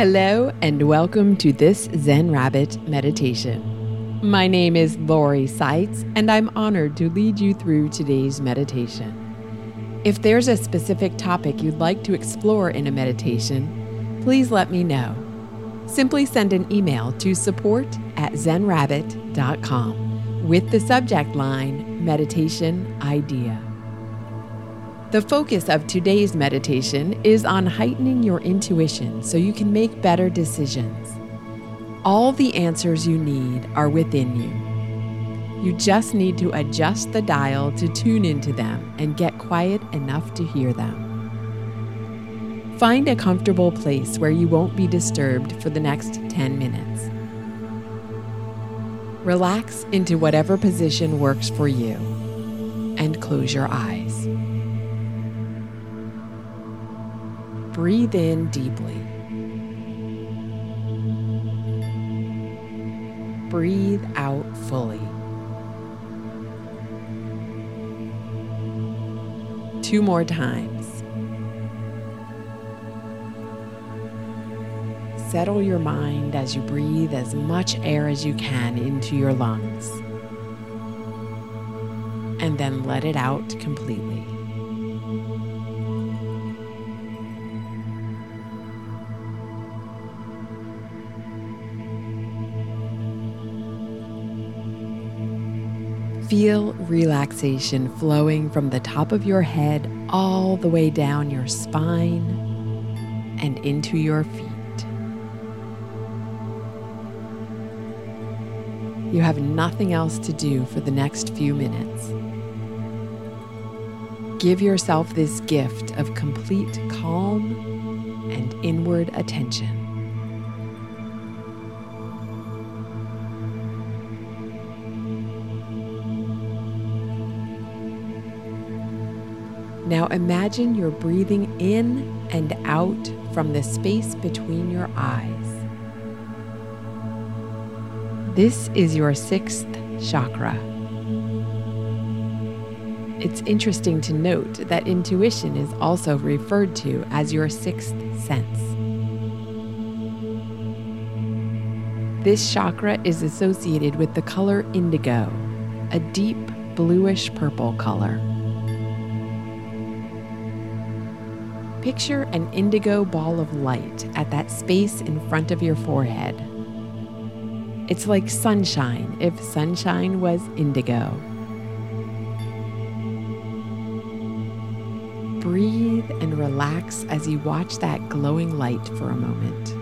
Hello, and welcome to this Zen Rabbit meditation. My name is Lori Seitz, and I'm honored to lead you through today's meditation. If there's a specific topic you'd like to explore in a meditation, please let me know. Simply send an email to support at zenrabbit.com with the subject line Meditation Idea. The focus of today's meditation is on heightening your intuition so you can make better decisions. All the answers you need are within you. You just need to adjust the dial to tune into them and get quiet enough to hear them. Find a comfortable place where you won't be disturbed for the next 10 minutes. Relax into whatever position works for you and close your eyes. Breathe in deeply. Breathe out fully. Two more times. Settle your mind as you breathe as much air as you can into your lungs. And then let it out completely. Feel relaxation flowing from the top of your head all the way down your spine and into your feet. You have nothing else to do for the next few minutes. Give yourself this gift of complete calm and inward attention. Now imagine you're breathing in and out from the space between your eyes. This is your sixth chakra. It's interesting to note that intuition is also referred to as your sixth sense. This chakra is associated with the color indigo, a deep bluish purple color. Picture an indigo ball of light at that space in front of your forehead. It's like sunshine if sunshine was indigo. Breathe and relax as you watch that glowing light for a moment.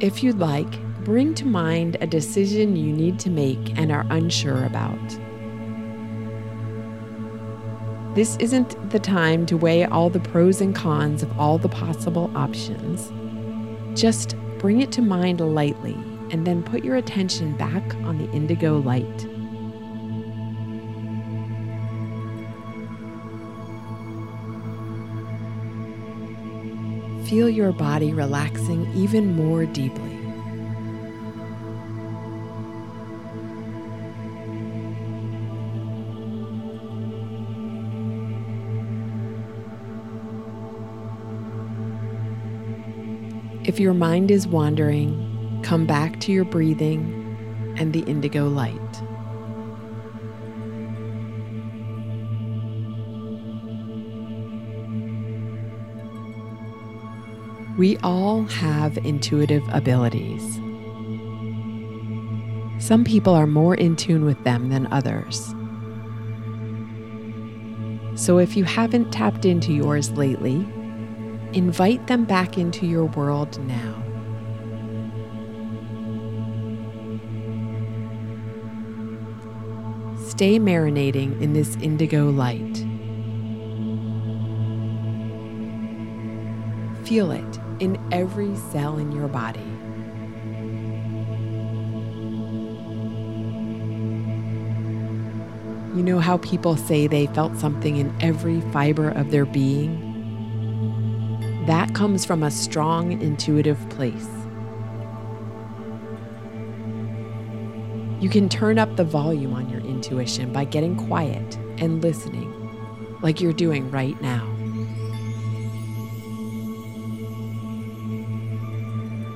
If you'd like, bring to mind a decision you need to make and are unsure about. This isn't the time to weigh all the pros and cons of all the possible options. Just bring it to mind lightly and then put your attention back on the indigo light. Feel your body relaxing even more deeply. If your mind is wandering, come back to your breathing and the indigo light. We all have intuitive abilities. Some people are more in tune with them than others. So if you haven't tapped into yours lately, invite them back into your world now. Stay marinating in this indigo light. Feel it in every cell in your body. You know how people say they felt something in every fiber of their being? That comes from a strong intuitive place. You can turn up the volume on your intuition by getting quiet and listening, like you're doing right now.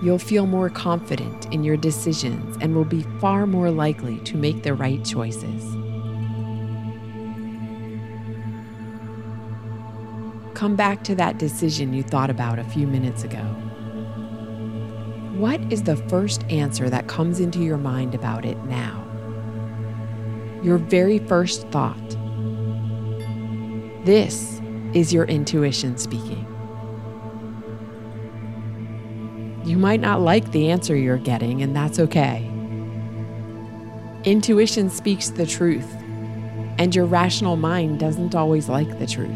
You'll feel more confident in your decisions and will be far more likely to make the right choices. Come back to that decision you thought about a few minutes ago. What is the first answer that comes into your mind about it now? Your very first thought. This is your intuition speaking. You might not like the answer you're getting, and that's okay. Intuition speaks the truth, and your rational mind doesn't always like the truth.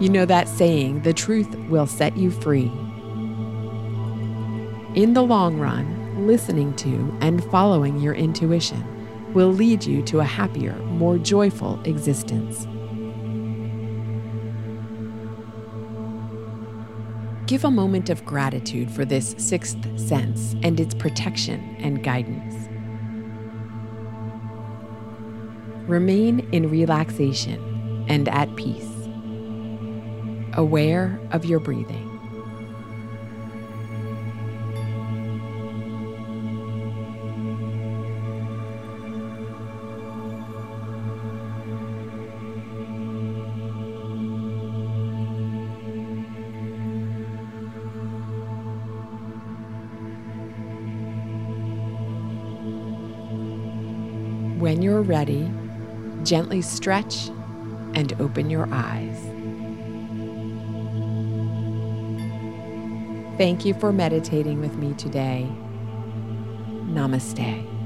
You know that saying, the truth will set you free. In the long run, listening to and following your intuition will lead you to a happier, more joyful existence. Give a moment of gratitude for this sixth sense and its protection and guidance. Remain in relaxation and at peace aware of your breathing. When you're ready, gently stretch and open your eyes. Thank you for meditating with me today. Namaste.